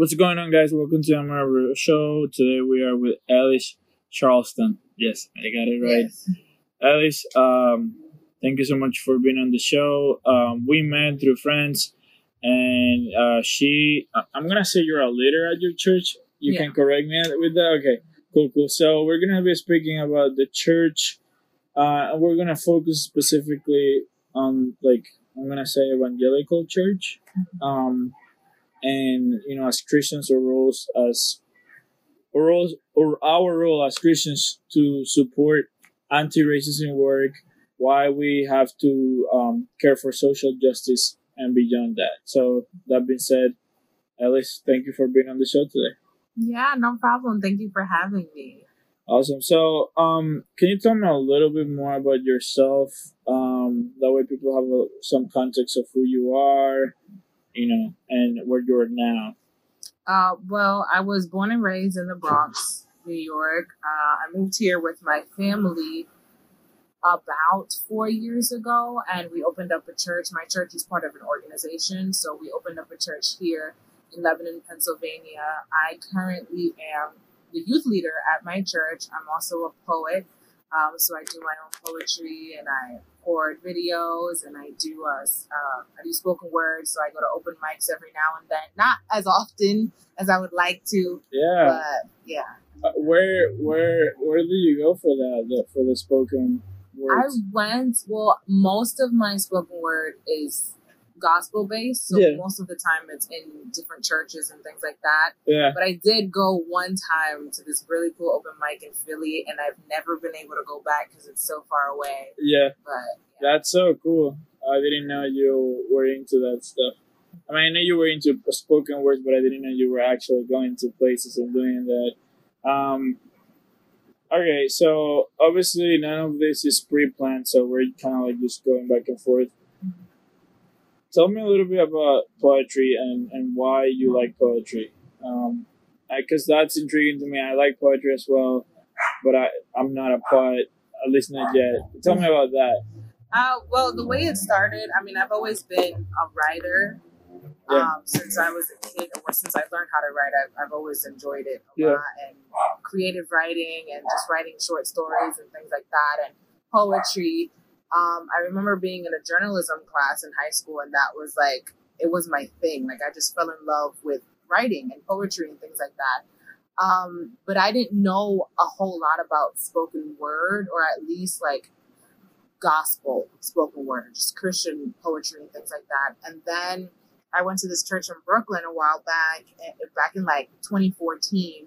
What's going on, guys? Welcome to our show. Today we are with Elis Charleston. Yes, I got it right. Yes. Elis, um, thank you so much for being on the show. Um, we met through friends, and uh, she, I'm gonna say you're a leader at your church. You Yeah. can correct me with that. Okay, cool, cool. So we're gonna be speaking about the church, uh, and we're gonna focus specifically on like I'm gonna say evangelical church, um, and you know as Christians, our roles as or roles or our role as Christians to support anti-racism work, why we have to um, care for social justice and beyond that. So that being said, Elis, thank you for being on the show today. Yeah, no problem. Thank you for having me. Awesome. So, um, can you tell me a little bit more about yourself? Um, that way people have a, some context of who you are, you know, and where you're now. Uh, well, I was born and raised in the Bronx, New York. Uh, I moved here with my family about four years ago, and we opened up a church. My church is part of an organization, so we opened up a church here in Lebanon, Pennsylvania. I currently am the youth leader at my church. I'm also a poet, um, so I do my own poetry and I record videos and I do uh, uh, I do spoken word. So I go to open mics every now and then, not as often as I would like to, Yeah. but yeah. Uh, where where where do you go for that? The, for the spoken words? I went, well, most of my spoken word is gospel based. So Yeah. most of the time it's in different churches and things like that. yeah. But I did go one time to this really cool open mic in Philly and I've never been able to go back because it's so far away. Yeah. But yeah. That's so cool. I didn't know you were into that stuff. I mean, I knew you were into spoken words, but I didn't know you were actually going to places and doing that. Um, okay, so obviously none of this is pre-planned, so we're kind of like just going back and forth. Tell me a little bit about poetry and, and why you like poetry. Um, because that's intriguing to me. I like poetry as well, but I, I'm not a poet, at least not yet. Tell me about that. Uh, well, the way it started, I mean, I've always been a writer. Yeah. Um, since I was a kid, or since I learned how to write, I've, I've always enjoyed it a Yeah. lot. And creative writing and just writing short stories and things like that, and poetry. Um, I remember being in a journalism class in high school, and that was like, it was my thing. Like, I just fell in love with writing and poetry and things like that. Um, but I didn't know a whole lot about spoken word, or at least like gospel spoken word, just Christian poetry and things like that. And then I went to this church in Brooklyn a while back, eh, back in like 2014,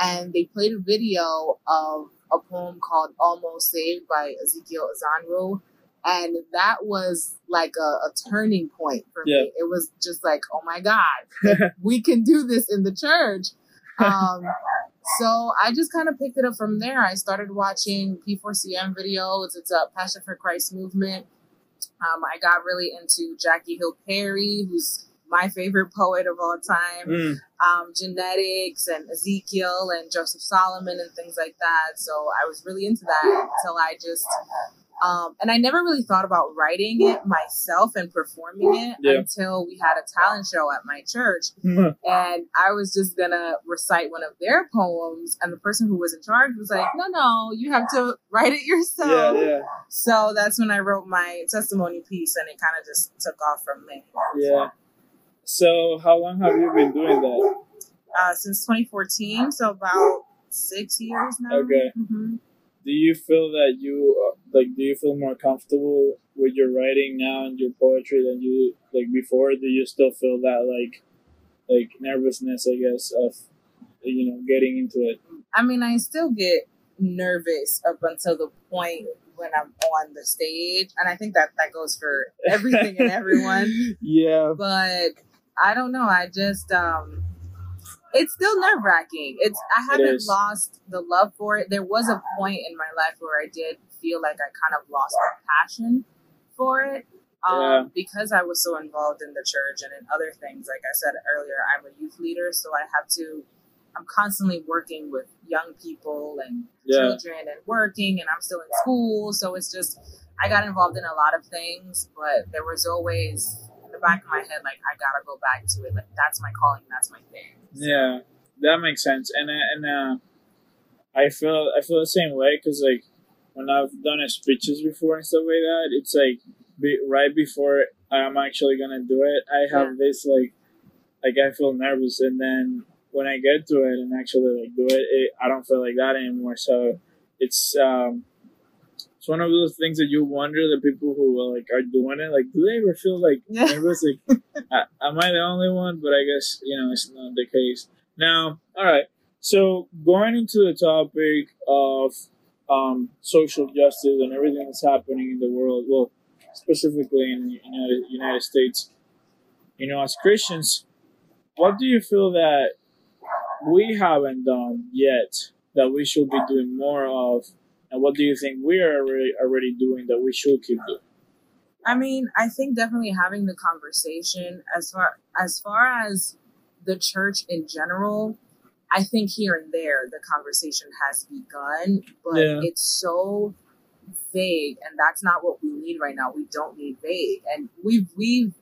and they played a video of a poem called Almost Saved by Ezekiel Azonwu. And that was like a, a turning point for Yeah. me. It was just like, oh my God, we can do this in the church. Um, so I just kind of picked it up from there. I started watching P4CM videos. It's a Passion for Christ movement. Um, I got really into Jackie Hill Perry, who's my favorite poet of all time. Mm, Um, Janette...ikz and Ezekiel and Joseph Solomon and things like that. So I was really into that until I just um, and I never really thought about writing it myself and performing it Yeah. until we had a talent show at my church mm. and I was just gonna recite one of their poems, and the person who was in charge was like, "No, no, you have to write it yourself." yeah, yeah, So that's when I wrote my testimony piece, and it kind of just took off from there. yeah. So, how long have you been doing that? Uh, since 2014, so about six years now. Okay. hmm Do you feel that you uh, like? Do you feel more comfortable with your writing now and your poetry than you like before? Do you still feel that like, like nervousness? I guess of you know getting into it. I mean, I still get nervous up until the point when I'm on the stage, and I think that that goes for everything and everyone. Yeah. but I don't know. I just um it's still nerve wracking. It's I haven't is. lost the love for it. There was a point in my life where I did feel like I kind of lost the passion for it. Um, Yeah. because I was so involved in the church and in other things. Like I said earlier, I'm a youth leader, so I have to I'm constantly working with young people and Yeah. children and working and I'm still in school. So it's just I got involved in a lot of things, but there was always back of my head, like I gotta go back to it. Like that's my calling. That's my thing. So, Yeah, that makes sense. And uh, and uh, I feel I feel the same way because like when I've done speeches before and stuff like that, it's like be, right before I'm actually gonna do it, I have this like like I feel nervous, and then when I get to it and actually like do it, it I don't feel like that anymore. So it's um. It's one of those things that you wonder the people who uh, like are doing it like do they ever feel like nervous like I, am I the only one? But I guess you know it's not the case. Now, all right. So going into the topic of um, social justice and everything that's happening in the world, well, specifically in the United United States, you know, as Christians, what do you feel that we haven't done yet that we should be doing more of, and what do you think we are already already doing that we should keep doing? I mean, I think definitely having the conversation as far as far as the church in general. I think here and there the conversation has begun, but Yeah. it's so vague, and that's not what we need right now. We don't need vague, and we've we've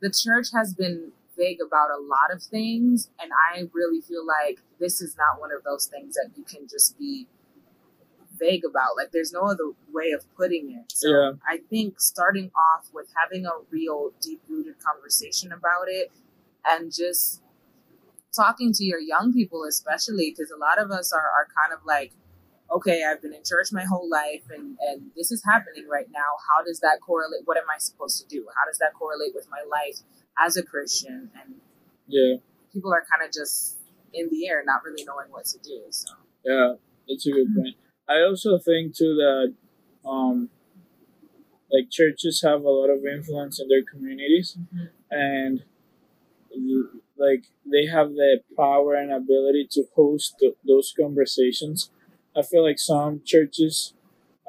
the church has been vague about a lot of things, and I really feel like this is not one of those things that you can just be vague about. Like there's no other way of putting it. So Yeah. I think starting off with having a real deep rooted conversation about it and just talking to your young people especially because a lot of us are, are kind of like okay i've been in church my whole life and and this is happening right now how does that correlate what am i supposed to do how does that correlate with my life as a christian and Yeah, people are kind of just in the air not really knowing what to do so yeah, that's a good point. I also think too that um, like churches have a lot of influence in their communities, and like they have the power and ability to host th- those conversations. I feel like some churches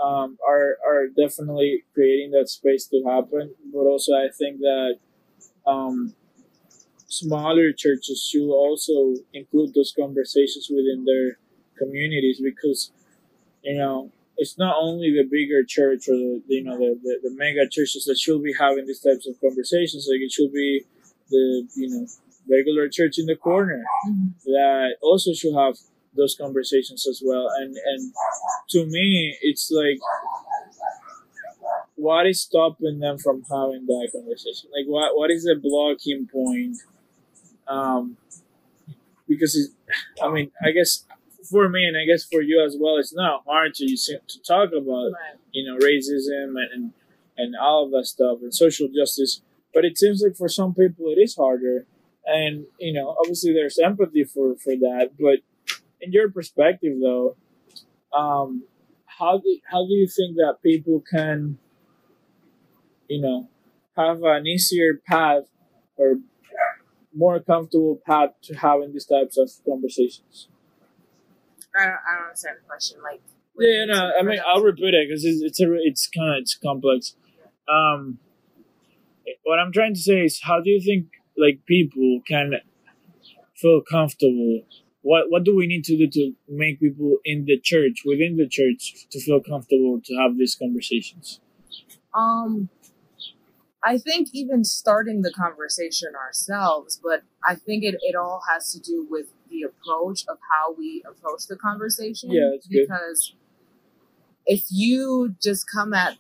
um, are are definitely creating that space to happen, but also I think that um, smaller churches should also include those conversations within their communities because you know it's not only the bigger church or the you know the, the, the mega churches that should be having these types of conversations. Like it should be the you know regular church in the corner. That also should have those conversations as well. And and to me it's like what is stopping them from having that conversation? Like what what is the blocking point? Um because it's, i mean i guess for me and i guess for you as well it's not hard to to talk about right. you know racism and, and and all of that stuff and social justice but it seems like for some people it is harder and you know obviously there's empathy for for that but in your perspective though um how do how do you think that people can you know have an easier path or more comfortable path to having these types of conversations I, don't, I don't understand the question like yeah, no, I mean, I'll repeat it because it's it's a, it's kind of it's complex. Um, what I'm trying to say is, how do you think like people can feel comfortable? What what do we need to do to make people in the church, within the church, to feel comfortable to have these conversations? Um, I think even starting the conversation ourselves, but I think it, it all has to do with the approach of how we approach the conversation. Yeah, that's good. Because if you just come at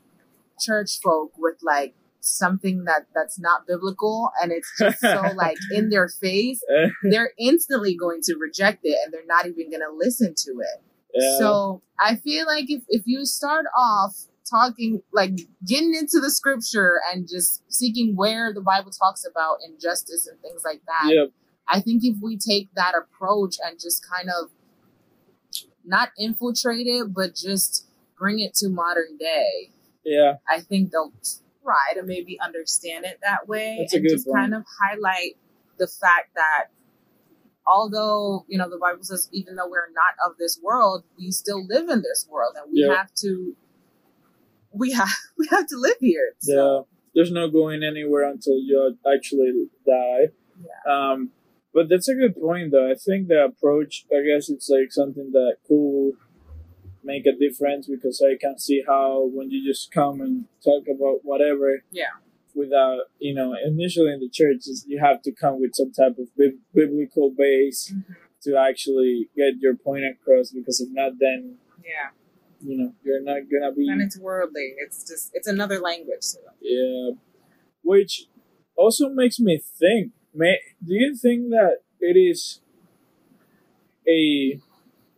church folk with like something that that's not biblical and it's just so like in their face, they're instantly going to reject it and they're not even going to listen to it. Yeah. So I feel like if, if you start off talking, like getting into the scripture and just seeking where the Bible talks about injustice and things like that, yeah, I think if we take that approach and just kind of not infiltrate it, but just bring it to modern day, yeah, I think they'll try to maybe understand it that way That's a and just point. kind of highlight the fact that although you know the bible says even though we're not of this world we still live in this world and we Yeah. have to we have we have to live here so yeah. There's no going anywhere until you actually die. Um, but that's a good point, though. I think the approach, I guess it's like something that could make a difference because I can see how when you just come and talk about whatever, Yeah. without you know initially in the church is you have to come with some type of bib- biblical base Mm-hmm. to actually get your point across because if not then Yeah. you know you're not gonna be And it's worldly. It's just it's another language them. yeah which also makes me think may do you think that it is a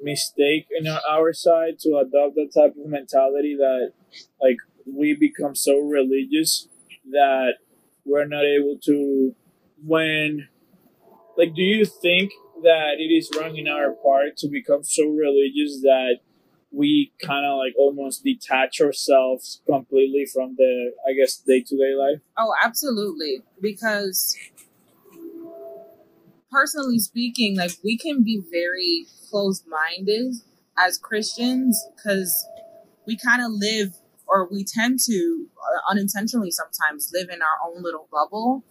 mistake in our- our side to adopt that type of mentality that like we become so religious that we're not able to when like do you think that it is wrong in our part to become so religious that we kind of like almost detach ourselves completely from the i guess day-to-day life Oh, absolutely. Because personally speaking, like we can be very closed minded as Christians because we kind of live or we tend to uh, unintentionally sometimes live in our own little bubble.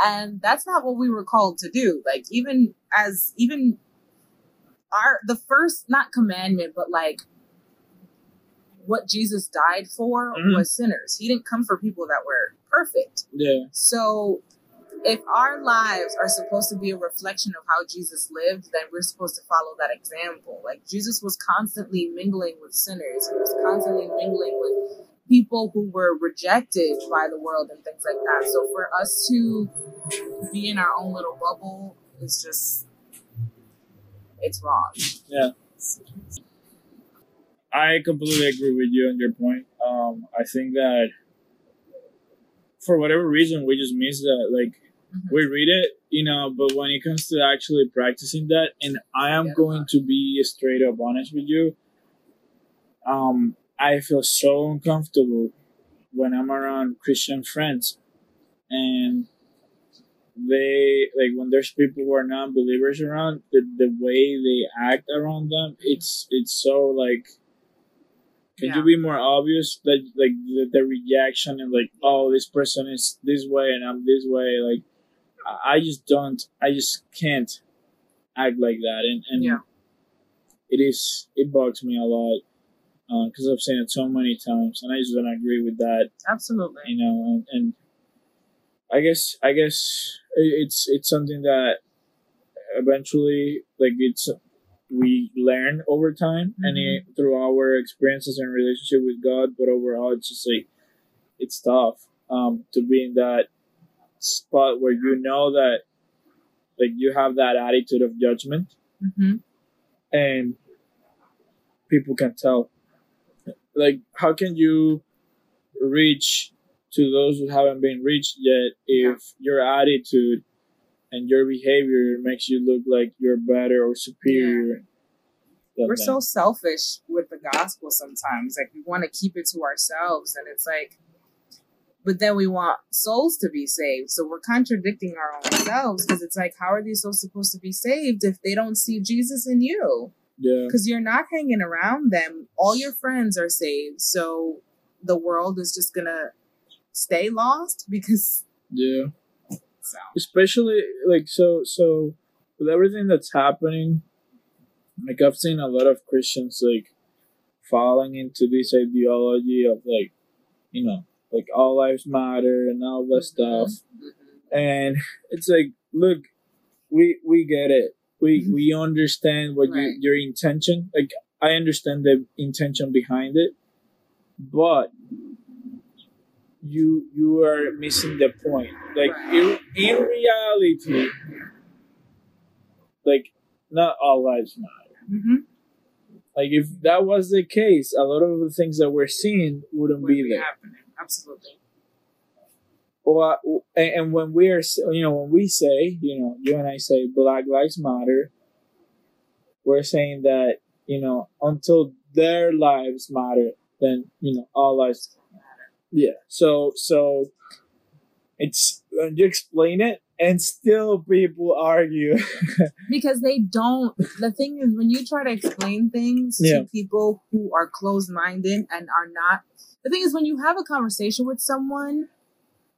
And that's not what we were called to do. Like even as even our the first not commandment, but like what Jesus died for Mhm. was sinners. He didn't come for people that were perfect. yeah So if our lives are supposed to be a reflection of how Jesus lived, then we're supposed to follow that example. Like Jesus was constantly mingling with sinners. He was constantly mingling with people who were rejected by the world and things like that. So for us to be in our own little bubble is just it's wrong. Yeah. I completely agree with you on your point. Um, I think that for whatever reason, we just miss that. Like, Mhm. we read it, you know, but when it comes to actually practicing that, and I am Forget going to be straight up honest with you, um, I feel so uncomfortable when I'm around Christian friends, and they like when there's people who are non-believers around the, the way they act around them it's it's so like can Yeah. you be more obvious that like the, the reaction and like oh this person is this way and i'm this way like i, just don't i just can't act like that and and Yeah. it is it bugs me a lot because i've seen it so many times and i just don't agree with that Absolutely. you know and, and i guess i guess it's it's something that eventually like it's we learn over time and it, through our experiences and relationship with god but overall it's just like it's tough um to be in that spot where you know that like you have that attitude of judgment hmm and people can tell. Like, how can you reach to those who haven't been reached yet if your attitude and your behavior makes you look like you're better or superior? than We're them? so selfish with the gospel sometimes. Like we want to keep it to ourselves and it's like but then we want souls to be saved. So we're contradicting our own selves because it's like how are these souls supposed to be saved if they don't see Jesus in you? yeah, Because you're not hanging around them. All your friends are saved. So the world is just gonna stay lost because yeah. so Especially like so so with everything that's happening, like I've seen a lot of Christians like falling into this ideology of like, you know, like all lives matter and all that stuff. Mhm. and it's like look we we get it we Mhm. we understand what Right. you, your intention like i understand the intention behind it but you you are missing the point like in, in reality like not all lives matter Mhm. like if that was the case a lot of the things that we're seeing wouldn't Would be be there happening. Absolutely. Well, and and when we are, you know, when we say, you know, you and I say Black Lives Matter, we're saying that, you know, until their lives matter, then, you know, all lives matter. Yeah. So, so it's, when you explain it, and still people argue. because they don't the thing is when you try to explain things Yeah. to people who are closed-minded and are not the thing is when you have a conversation with someone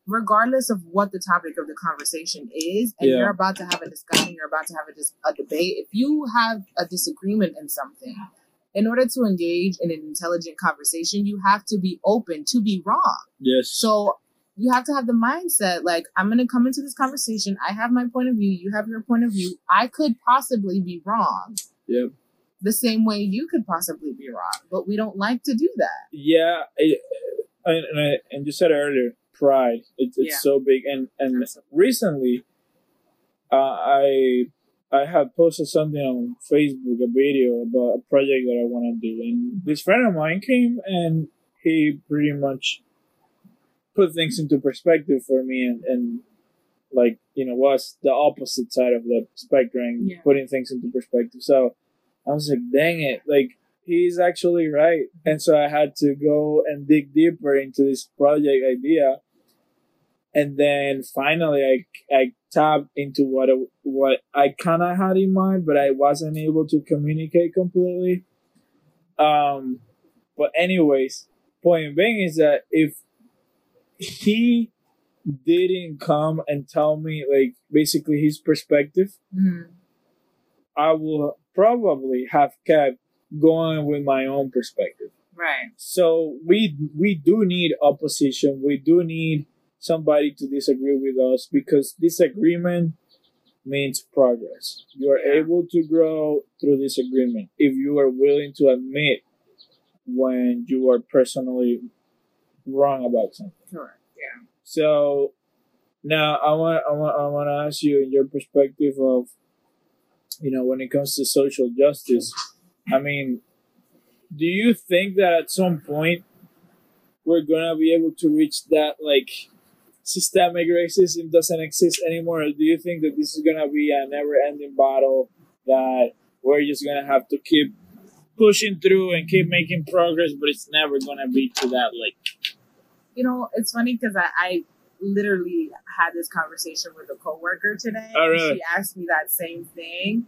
regardless of what the topic of the conversation is and Yeah. you're about to have a discussion you're about to have a, dis- a debate if you have a disagreement in something in order to engage in an intelligent conversation you have to be open to be wrong yes. so you have to have the mindset like I'm going to come into this conversation. I have my point of view. You have your point of view. I could possibly be wrong. Yep. The same way you could possibly be wrong, but we don't like to do that. Yeah, I, and and, I, and you said earlier, pride. It's it's Yeah. so big, and and Absolutely. recently, uh, I I had posted something on Facebook, a video about a project that I want to do, and this friend of mine came and he pretty much put things into perspective for me, and and like you know was the opposite side of the spectrum, Yeah. putting things into perspective. So I was like, dang it, like he's actually right. And so I had to go and dig deeper into this project idea. And then finally I, I tapped into what, I- what I kind of had in mind, but I wasn't able to communicate completely. Um, but anyways, point being is that if he didn't come and tell me like basically his perspective, Mhm. I will probably have kept going with my own perspective. Right. So we we do need opposition. We do need somebody to disagree with us because disagreement means progress. You are Yeah. able to grow through disagreement if you are willing to admit when you are personally wrong about something. Correct. Yeah. So now I want I want I want to ask you in your perspective of you know when it comes to social justice. I mean, do you think that at some point we're gonna be able to reach that like systemic racism doesn't exist anymore? Or do you think that this is gonna be a never-ending battle that we're just gonna have to keep pushing through and keep making progress, but it's never gonna be to that like You know, it's funny because I, I literally had this conversation with a coworker today. Oh, and really? She asked me that same thing.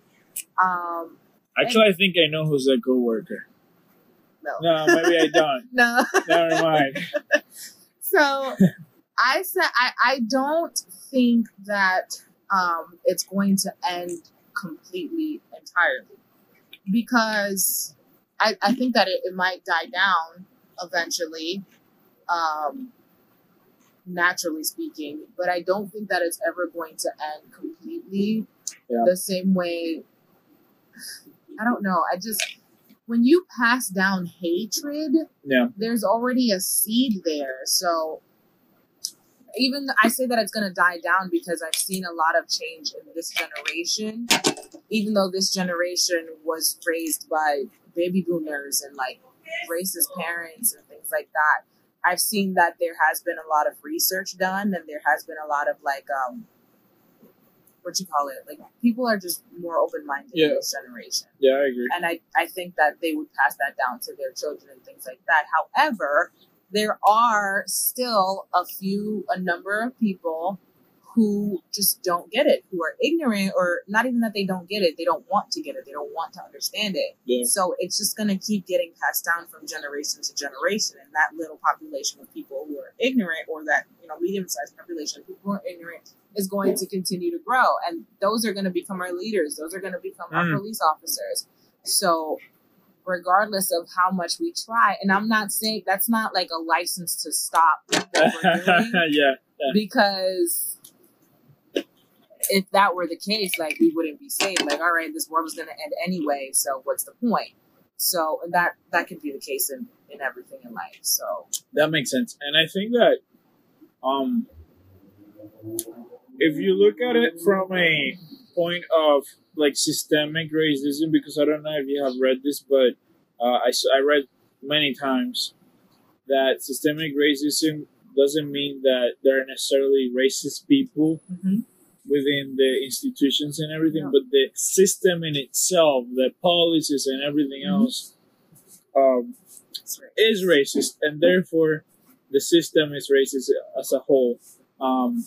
Um, Actually, I think I know who's that coworker. no. No, maybe I don't. No. Never mind. So I said I, I don't think that um, it's going to end completely entirely because I, I think that it, it might die down eventually, um, naturally speaking, but I don't think that it's ever going to end completely Yeah. the same way. I don't know. I just, when you pass down hatred, Yeah. there's already a seed there. So even I say that it's going to die down because I've seen a lot of change in this generation. Even though this generation was raised by baby boomers and like racist parents and things like that, I've seen that there has been a lot of research done and there has been a lot of like um what you call it like people are just more open minded Yeah. in this generation Yeah, I agree. and I, I think that they would pass that down to their children and things like that. However, there are still a few, a number of people who just don't get it, who are ignorant, or not even that they don't get it, they don't want to get it, they don't want to understand it. Yeah. So it's just going to keep getting passed down from generation to generation. And that little population of people who are ignorant, or that, you know, medium sized population of people who are ignorant, is going to continue to grow. And those are going to become our leaders, those are going to become our Mm. police officers. So, regardless of how much we try, and I'm not saying that's not like a license to stop what we're doing, yeah. because if that were the case, like we wouldn't be saved. Like, all right, this world is going to end anyway, so what's the point? So, and that that could be the case in in everything in life. So, That makes sense. And I think that um if you look at it from a point of like systemic racism, because I don't know if you have read this, but uh, I, I read many times that systemic racism doesn't mean that there are necessarily racist people within the institutions and everything, Yeah. but the system in itself, the policies and everything Mhm. else, um, is racist, and therefore the system is racist as a whole. Um,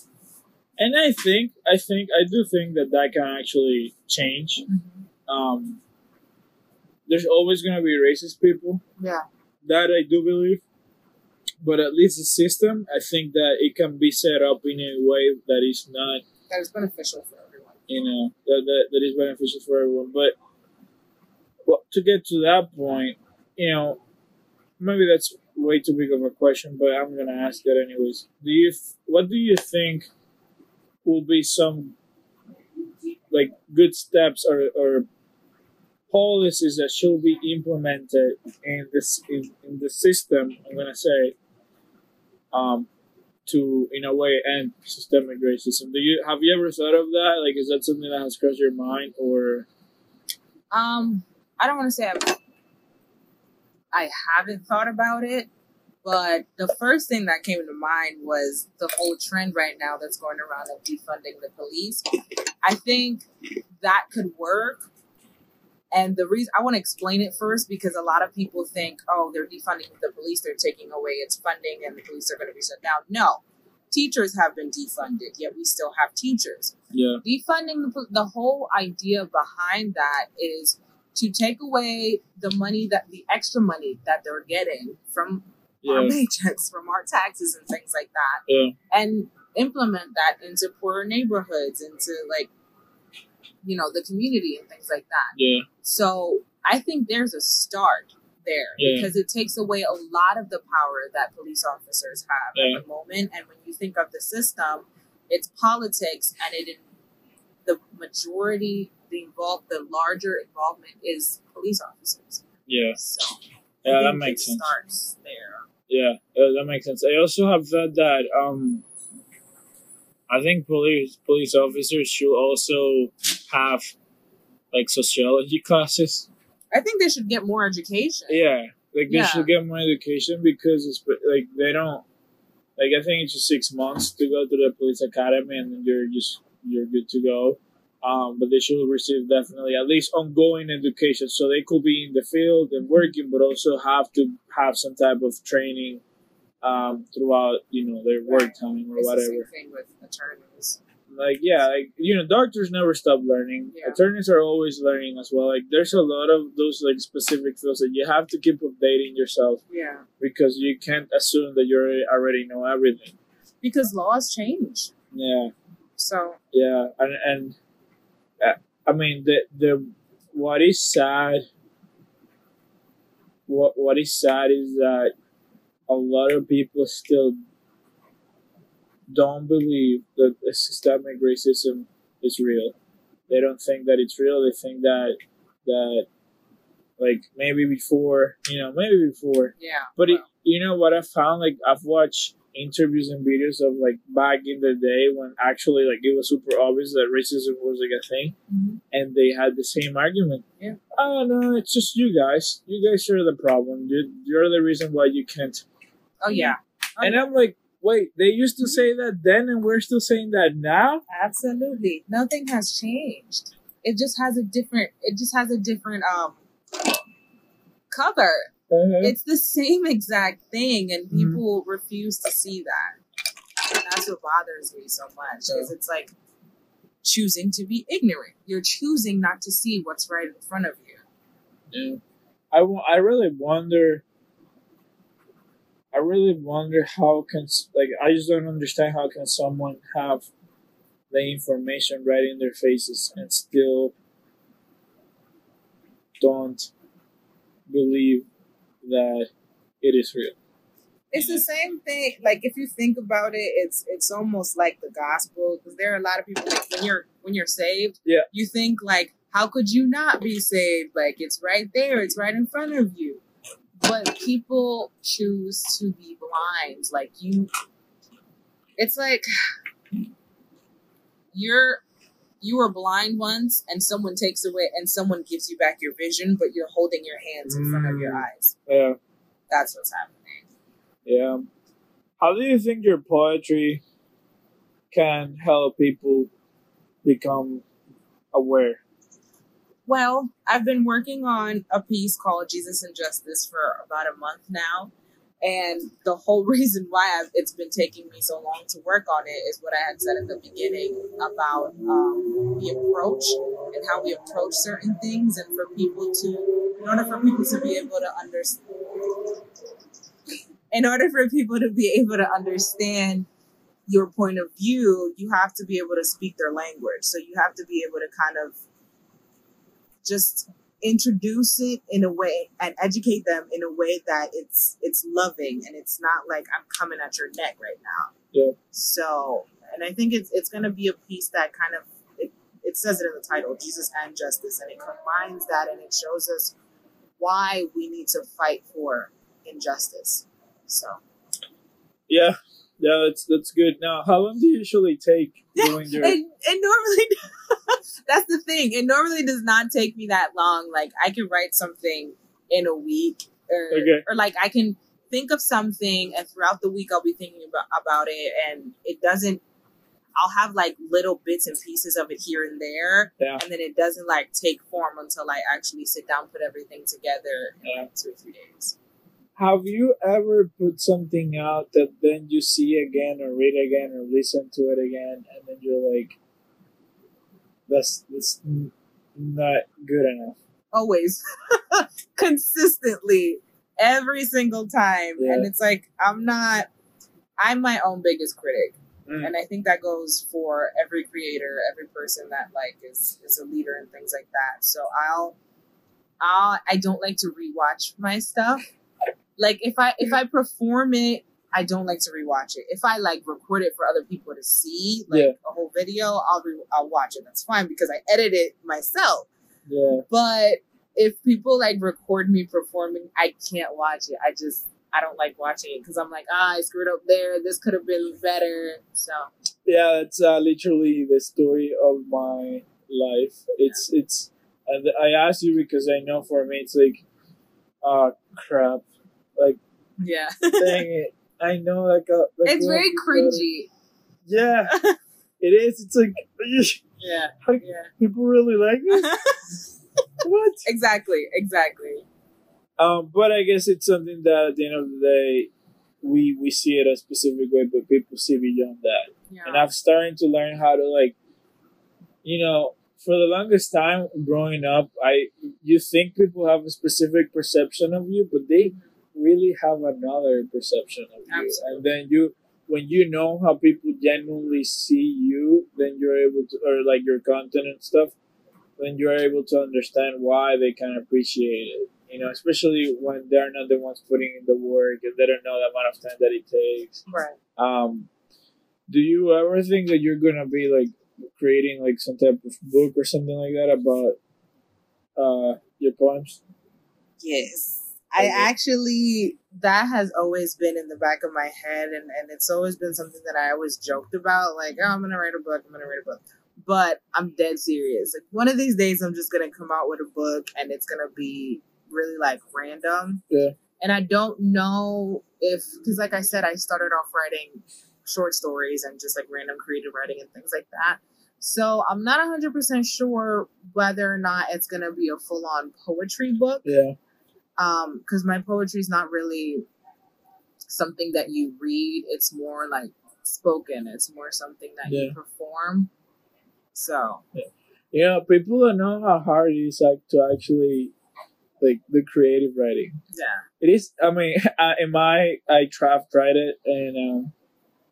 and I think, I think, I do think that that can actually change. Mhm. Um, there's always going to be racist people. Yeah. That I do believe. But at least the system, I think that it can be set up in a way that is not That is beneficial for everyone. you know that, that, that is beneficial for everyone but well, to get to that point you know maybe that's way too big of a question, but I'm gonna ask it anyways. Do you what do you think will be some like good steps or, or policies that should be implemented in this in, in the system? I'm gonna say, um, to in a way end systemic racism. Do you have you ever thought of that? Like, is that something that has crossed your mind, or Um, I don't want to say I've, I haven't thought about it, but the first thing that came to mind was the whole trend right now that's going around of defunding the police. I think that could work. And the reason I want to explain it first because a lot of people think, oh, they're defunding the police, they're taking away its funding, and the police are going to be shut down. No, teachers have been defunded, yet we still have teachers yeah, defunding the, the whole idea behind that is to take away the money that the extra money that they're getting from our yeah, paychecks from our taxes and things like that yeah, and implement that into poorer neighborhoods into like you know the community and things like that yeah, so i think there's a start there Yeah. because it takes away a lot of the power that police officers have Yeah. at the moment. And when you think of the system, it's politics, and it the majority, the involved, the larger involvement is police officers. yeah. So Yeah, that makes sense. Starts there. Yeah, uh, that makes sense. I also have read that um, I think police police officers should also have like sociology classes. I think they should get more education. Yeah, like they Yeah. should get more education because it's like they don't. Like I think it's just six months to go to the police academy and then you're just you're good to go. Um, but they should receive definitely at least ongoing education, so they could be in the field and working, but also have to have some type of training um, throughout you know their work time or It's the whatever. same thing with attorneys. Like yeah, like you know, doctors never stop learning. Yeah. Attorneys are always learning as well. Like there's a lot of those like specific fields that you have to keep updating yourself Yeah, because you can't assume that you already- know everything. because laws change. Yeah, So yeah, and and I mean the the what is sad. What what is sad is that a lot of people still don't believe that the systemic racism is real. They don't think that it's real. They think that that like maybe before, you know, maybe before yeah, but it, you know what I found? Like I've watched interviews and videos of like back in the day when actually like it was super obvious that racism was like a thing, mhm. and they had the same argument. Yeah. Oh no, it's just you guys. You guys are the problem. You're, you're the reason why you can't. oh yeah, Oh, And I'm like, wait, they used to say that then, and we're still saying that now. Absolutely. Nothing has changed. It just has a different it just has a different um cover. Uh-huh. It's the same exact thing and Mhm. people refuse to see that. And that's what bothers me so much because it's like choosing to be ignorant. You're choosing not to see what's right in front of you. Yeah. I, I really wonder. I really wonder how can like I just don't understand how can someone have the information right in their faces and still don't believe that it is real. It's the same thing. Like if you think about it, it's it's almost like the gospel because there are a lot of people like when you're when you're saved, Yeah. you think like, how could you not be saved? Like it's right there, it's right in front of you. But people choose to be blind. Like you, it's like you're you were blind once, and someone takes away, and someone gives you back your vision, but you're holding your hands in front of your Mm. eyes. Yeah, That's what's happening. yeah. How do you think your poetry can help people become aware? Well, I've been working on a piece called Jesus and Justice for about a month now. And the whole reason why I've, it's been taking me so long to work on it is what I had said at the beginning about um, the approach and how we approach certain things, and for people to, in order for people to be able to understand, in order for people to be able to understand your point of view, you have to be able to speak their language. So you have to be able to kind of just introduce it in a way and educate them in a way that it's it's loving and it's not like I'm coming at your neck right now. Yeah. So, and I think it's it's going to be a piece that kind of it, it says it in the title, Jesus and Justice, and it combines that and it shows us why we need to fight for injustice. So, Yeah, yeah, that's that's good. Now, how long do you usually take doing your? it, it normally that's the thing. It normally does not take me that long. Like I can write something in a week, or Okay. or like I can think of something, and throughout the week I'll be thinking about about it, and it doesn't. I'll have like little bits and pieces of it here and there, Yeah. and then it doesn't like take form until I actually sit down, put everything together in Yeah. like two or three days. Have you ever put something out that then you see again or read again or listen to it again, and then you're like, "That's that's not good enough." always consistently every single time Yeah. and it's like i'm not i'm my own biggest critic Mm. and i think that goes for every creator every person that like is is a leader and things like that so i'll i'll i don't like to rewatch my stuff like if i if i perform it i don't like to rewatch it if i like record it for other people to see like Yeah. a whole video i'll re- i'll watch it that's fine because i edit it myself Yeah, but if people like record me performing, I can't watch it. I just I don't like watching it because I'm like, ah, I screwed up there. This could have been better. So yeah, it's uh, literally the story of my life. It's it's, and I asked you because I know for me it's like, ah, crap, like yeah, dang it. I know like a. Like it's very cringy. Yeah, it is. It's like Yeah, how yeah, people really like this. what? exactly, exactly. Um, but I guess it's something that at the end of the day, we we see it a specific way, but people see beyond that. yeah. And I'm starting to learn how to like, you know, for the longest time growing up, I you think people have a specific perception of you, but they really have another perception of you. Absolutely. And then you, when you know how people genuinely see you, then you're able to, or like your content and stuff, then you're able to understand why they can appreciate it. You know, especially when they're not the ones putting in the work and they don't know the amount of time that it takes. right. Um, do you ever think that you're gonna be like creating like some type of book or something like that about uh your poems? Yes. I actually that has always been in the back of my head and, and it's always been something that I always joked about, like, oh I'm gonna write a book, I'm gonna write a book. But I'm dead serious. Like one of these days I'm just gonna come out with a book and it's gonna be really like random. Yeah. And I don't know if because like I said, I started off writing short stories and just like random creative writing and things like that. So I'm not 100% sure whether or not it's going to be a full on poetry book Yeah, um because my poetry is not really something that you read it's more like spoken it's more something that Yeah. you perform so you know, people don't know how hard it is like to actually like the creative writing. yeah It is. I mean, I, in my I draft tried it, and um,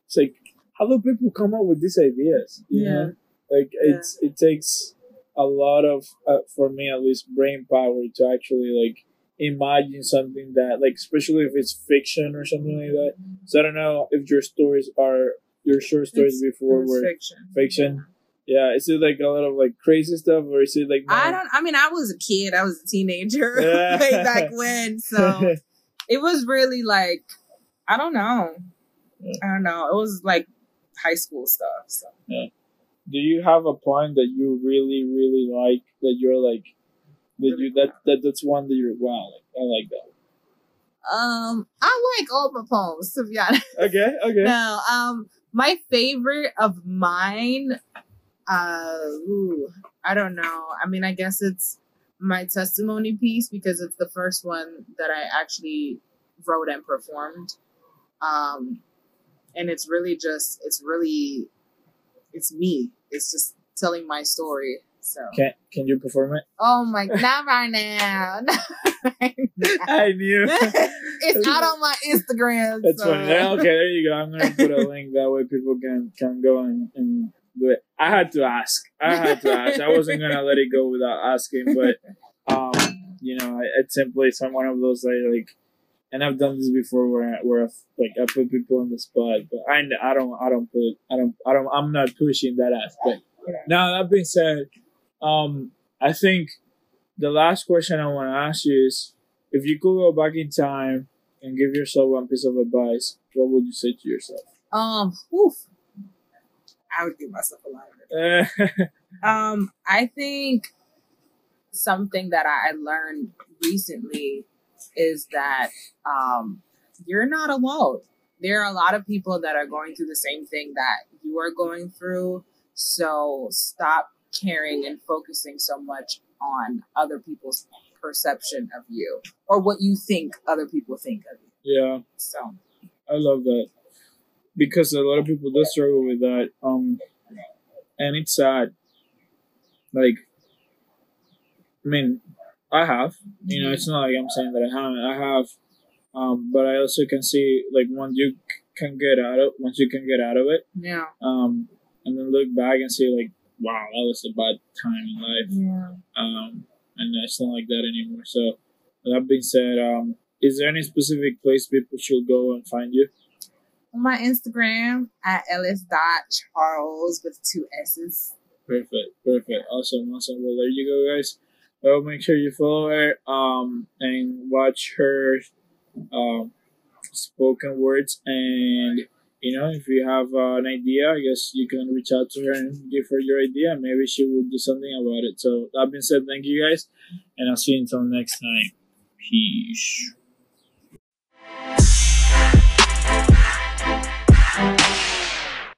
it's like how do people come up with these ideas? You Yeah. know? like Yeah. it's it takes a lot of uh, for me at least brain power to actually like imagine something that like especially if it's fiction or something like that. So I don't know if your stories are your short stories It's- before were fiction fiction. yeah. Is it like a lot of like crazy stuff or is it like i don't i mean i was a kid i was a teenager Yeah. way back when so it was really like i don't know Yeah. i don't know it was like high school stuff so do you have a poem that you really really like that you're like that you that, that that's one that you're wow like I like that um i like all my poems to be honest okay okay No, um, my favorite of mine, uh, ooh, I don't know. I mean, I guess it's my testimony piece because it's the first one that I actually wrote and performed. Um, and it's really just, it's really, it's me. It's just telling my story. So, can can you perform it oh my, not right now. Not right now. I knew it's out on my Instagram. that's so. funny okay there you go I'm gonna put a link that way people can can go and, and do it I had to ask I had to ask I wasn't gonna let it go without asking but Um, you know, I, at simply I'm one of those like, like and I've done this before where where I've, like I put people on the spot, but I I don't I don't put I don't I don't I'm not pushing that aspect. Now that being said, um, I think the last question I want to ask you is, if you could go back in time and give yourself one piece of advice, what would you say to yourself? Um, oof. I would give myself a lot of it. um, I think something that I learned recently is that um, you're not alone. There are a lot of people that are going through the same thing that you are going through. So stop caring and focusing so much on other people's perception of you or what you think other people think of you. Yeah. So I love that because a lot of people do struggle with that. Um, and it's sad. Like, I mean, I have. You know, it's not like I'm saying that I haven't. I have. Um, but I also can see like once you can get out of once you can get out of it. Yeah. Um, and then look back and see like, wow, that was a bad time in life. Yeah. Um, and it's not like that anymore. So that being said, um, is there any specific place people should go and find you? On my Instagram at Ellis dot Charles with two S's. Perfect, perfect, awesome, awesome. Well, there you go, guys. Well, make sure you follow her um, and watch her um, spoken words and you know, if you have uh, an idea, I guess you can reach out to her and give her your idea. Maybe she will do something about it. So that being said, thank you guys, and I'll see you until next time. Peace.